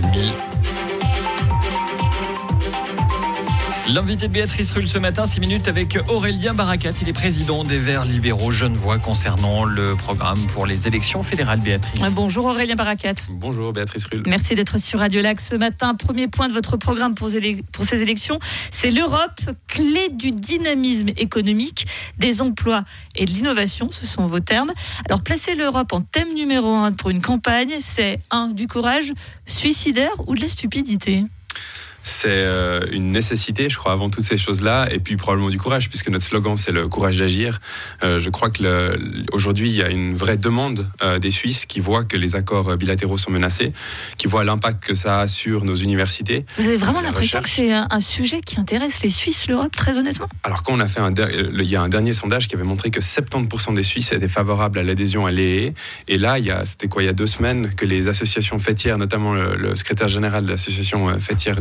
9h30. L'invité de Béatrice Rulle ce matin, 6 minutes avec Aurélien Barakat. Il est président des Verts libéraux Genevois concernant le programme pour les élections fédérales. Béatrice. Bonjour Aurélien Barakat. Bonjour Béatrice Rulle. Merci d'être sur Radio Lac ce matin. Premier point de votre programme pour, pour ces élections, c'est l'Europe, clé du dynamisme économique, des emplois et de l'innovation. Ce sont vos termes. Alors placer l'Europe en thème numéro un pour une campagne, c'est un du courage suicidaire ou de la stupidité? C'est euh, une nécessité, je crois, avant toutes ces choses-là, et puis probablement du courage, puisque notre slogan c'est le courage d'agir. Euh, je crois que aujourd'hui il y a une vraie demande euh, des Suisses qui voient que les accords bilatéraux sont menacés, qui voient l'impact que ça a sur nos universités. Vous avez vraiment l'impression que c'est un, sujet qui intéresse les Suisses, l'Europe, très honnêtement? Alors quand on a fait un, il y a un dernier sondage qui avait montré que 70% des Suisses étaient favorables à l'adhésion à l'EE, et là il y a, c'était quoi, il y a deux semaines que les associations fêtières, notamment le, secrétaire général de l'association fêtière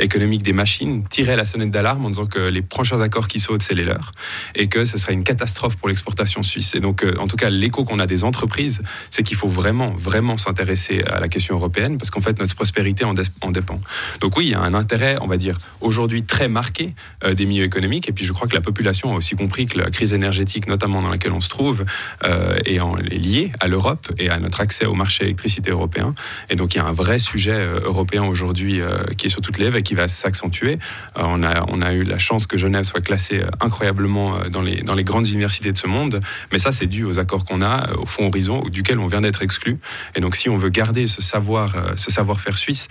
économique des machines tirait la sonnette d'alarme en disant que les prochains accords qui sautent, c'est les leurs et que ce serait une catastrophe pour l'exportation suisse. Et donc, euh, en tout cas, l'écho qu'on a des entreprises, c'est qu'il faut vraiment, vraiment s'intéresser à la question européenne parce qu'en fait, notre prospérité en, dépend. Donc oui, il y a un intérêt, on va dire, aujourd'hui très marqué euh, des milieux économiques. Et puis, je crois que la population a aussi compris que la crise énergétique, notamment dans laquelle on se trouve, euh, est, liée à l'Europe et à notre accès au marché électricité européen. Et donc, il y a un vrai sujet européen aujourd'hui qui est sur toutes et qui va s'accentuer. Euh, on, a, on a eu la chance que Genève soit classée euh, incroyablement euh, dans les, dans les grandes universités de ce monde, mais ça c'est dû aux accords qu'on a au fond horizon duquel on vient d'être exclu. Et donc si on veut garder ce savoir, ce savoir-faire suisse,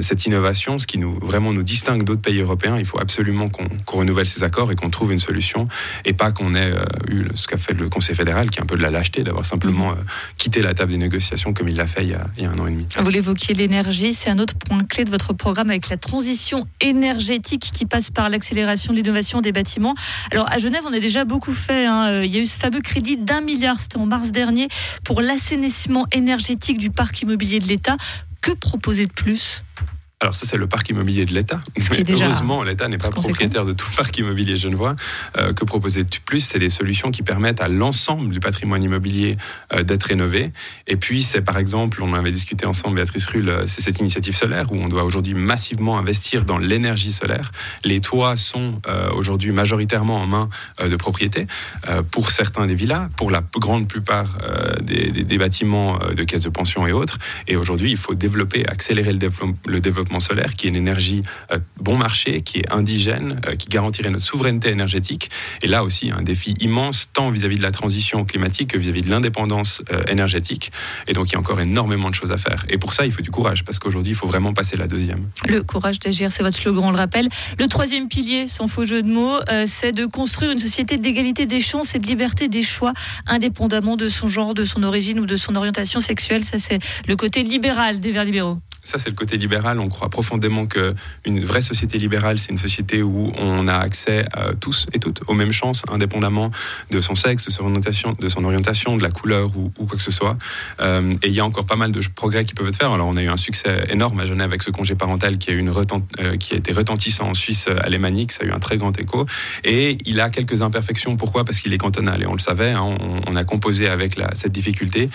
cette innovation, ce qui nous vraiment nous distingue d'autres pays européens, il faut absolument qu'on renouvelle ces accords et qu'on trouve une solution, et pas qu'on ait eu ce qu'a fait le Conseil fédéral, qui est un peu de la lâcheté d'avoir simplement quitté la table des négociations comme il l'a fait il y, a, il y a un an et demi. Vous l'évoquiez, l'énergie, c'est un autre point clé de votre programme avec la transition énergétique qui passe par l'accélération de l'innovation des bâtiments. Alors à Genève, on a déjà beaucoup fait. Hein. Euh, il y a eu ce fameux crédit d'un milliard, c'était en mars dernier, pour l'assainissement énergétique du parc immobilier de l'État. Que proposer de plus? Alors ça, c'est le parc immobilier de l'État. Heureusement, l'État n'est pas propriétaire de tout parc immobilier genevois. Euh, que proposer de plus? C'est des solutions qui permettent à l'ensemble du patrimoine immobilier euh, d'être rénové. Et puis, c'est par exemple, on avait discuté ensemble, Béatrice Rulle, euh, c'est cette initiative solaire où on doit aujourd'hui massivement investir dans l'énergie solaire. Les toits sont aujourd'hui majoritairement en main de propriété pour certains des villas, pour la grande plupart des, des, bâtiments de caisses de pension et autres. Et aujourd'hui, il faut développer, accélérer le, le solaire, qui est une énergie euh, bon marché, qui est indigène, euh, qui garantirait notre souveraineté énergétique. Et là aussi, un défi immense, tant vis-à-vis de la transition climatique que vis-à-vis de l'indépendance euh, énergétique. Et donc, il y a encore énormément de choses à faire. Et pour ça, il faut du courage, parce qu'aujourd'hui, il faut vraiment passer la deuxième. Le courage d'agir, c'est votre slogan, on le rappelle. Le troisième pilier, sans faux jeu de mots, c'est de construire une société d'égalité des chances et de liberté des choix, indépendamment de son genre, de son origine ou de son orientation sexuelle. Ça, c'est le côté libéral des Verts libéraux. Ça, c'est le côté libéral. On croit profondément qu'une vraie société libérale, c'est une société où on a accès à tous et toutes aux mêmes chances, indépendamment de son sexe, de son orientation, de, la couleur ou, quoi que ce soit. Euh, et il y a encore pas mal de progrès qui peuvent être faits. Alors, on a eu un succès énorme à Genève avec ce congé parental qui a, euh, été retentissant en Suisse euh, alémanique. Ça a eu un très grand écho. Et il a quelques imperfections. Pourquoi? Parce qu'il est cantonal. Et on le savait, hein, on, a composé avec cette difficulté.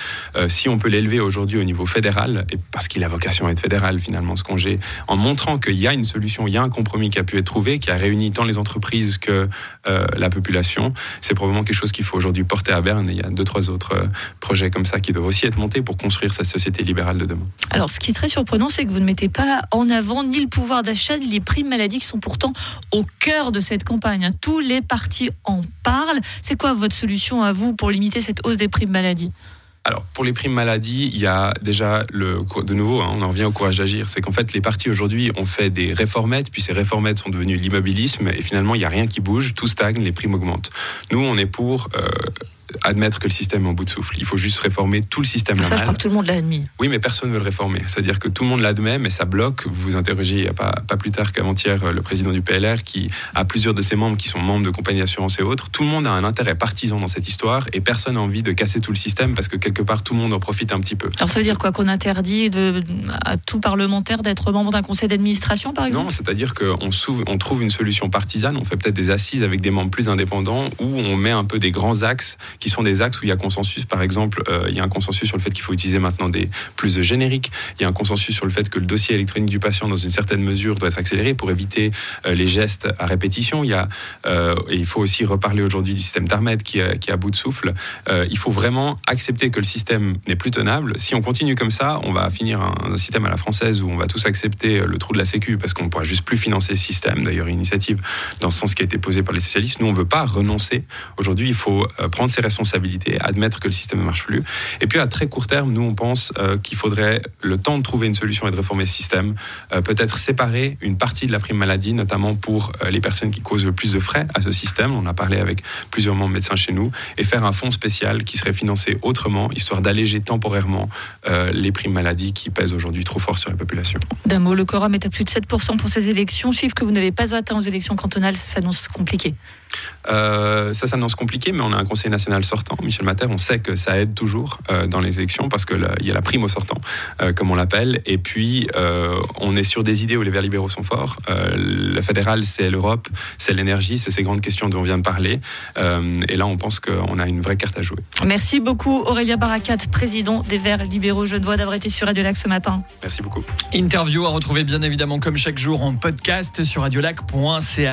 si on peut l'élever aujourd'hui au niveau fédéral, et parce qu'il a vocation à fédéral finalement ce congé, en montrant qu'il y a une solution, il y a un compromis qui a pu être trouvé, qui a réuni tant les entreprises que euh, la population. C'est probablement quelque chose qu'il faut aujourd'hui porter à Berne. Et il y a deux, trois autres euh, projets comme ça qui doivent aussi être montés pour construire cette société libérale de demain. Alors, ce qui est très surprenant, c'est que vous ne mettez pas en avant ni le pouvoir d'achat, ni les primes maladie qui sont pourtant au cœur de cette campagne. Tous les partis en parlent. C'est quoi votre solution à vous pour limiter cette hausse des primes maladie alors, pour les primes maladie, il y a déjà, le, de nouveau, hein, on en revient au courage d'agir. C'est qu'en fait, les partis aujourd'hui ont fait des réformettes, puis ces réformettes sont devenues l'immobilisme, et finalement, il n'y a rien qui bouge, tout stagne, les primes augmentent. Nous, on est pour euh, admettre que le système est en bout de souffle. Il faut juste réformer tout le système. Ça, je crois que tout le monde l'a admis. Oui, mais personne ne veut le réformer. C'est-à-dire que tout le monde l'admet, mais ça bloque. Vous vous interrogez il n'y a pas, pas plus tard qu'avant-hier le président du PLR qui a plusieurs de ses membres qui sont membres de compagnies d'assurance et autres. Tout le monde a un intérêt partisan dans cette histoire et personne n'a envie de casser tout le système parce que quelque part tout le monde en profite un petit peu. Alors ça veut dire quoi Qu'on interdit de, à tout parlementaire d'être membre d'un conseil d'administration par exemple? Non, c'est-à-dire qu'on on trouve une solution partisane. On fait peut-être des assises avec des membres plus indépendants où on met un peu des grands axes qui qui sont des axes où il y a consensus. Par exemple, euh, il y a un consensus sur le fait qu'il faut utiliser maintenant des plus de génériques. Il y a un consensus sur le fait que le dossier électronique du patient, dans une certaine mesure, doit être accéléré pour éviter euh, les gestes à répétition. Il, y a, et il faut aussi reparler aujourd'hui du système d'Armed qui, est à bout de souffle. il faut vraiment accepter que le système n'est plus tenable. Si on continue comme ça, on va finir un, un système à la française où on va tous accepter le trou de la Sécu parce qu'on ne pourra juste plus financer le système. D'ailleurs, une initiative dans ce sens qui a été posé par les socialistes. Nous, on ne veut pas renoncer. Aujourd'hui, il faut euh, prendre ses responsabilités, admettre que le système ne marche plus. Et puis, à très court terme, nous, on pense euh, qu'il faudrait le temps de trouver une solution et de réformer ce système. Euh, peut-être séparer une partie de la prime maladie, notamment pour les personnes qui causent le plus de frais à ce système. On a parlé avec plusieurs membres médecins chez nous. Et faire un fonds spécial qui serait financé autrement, histoire d'alléger temporairement les primes maladie qui pèsent aujourd'hui trop fort sur la population. D'un mot, le quorum est à plus de 7% pour ces élections, chiffre que vous n'avez pas atteint aux élections cantonales, ça s'annonce compliqué. Euh, ça s'annonce compliqué, mais on a un conseil national sortant, Michel Mater. On sait que ça aide toujours euh, dans les élections parce qu'il y a la prime au sortant, euh, comme on l'appelle. Et puis, on est sur des idées où les Verts libéraux sont forts. le fédéral, c'est l'Europe, c'est l'énergie, c'est ces grandes questions dont on vient de parler. et là, on pense qu'on a une vraie carte à jouer. Merci beaucoup, Aurélien Barakat, président des Verts libéraux Genevois, d'avoir été sur Radiolac ce matin. Merci beaucoup. Interview à retrouver bien évidemment comme chaque jour en podcast sur radiolac.ca.